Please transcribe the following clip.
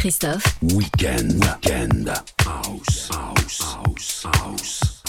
Christophe. Weekend, weekend, house, house, house, house.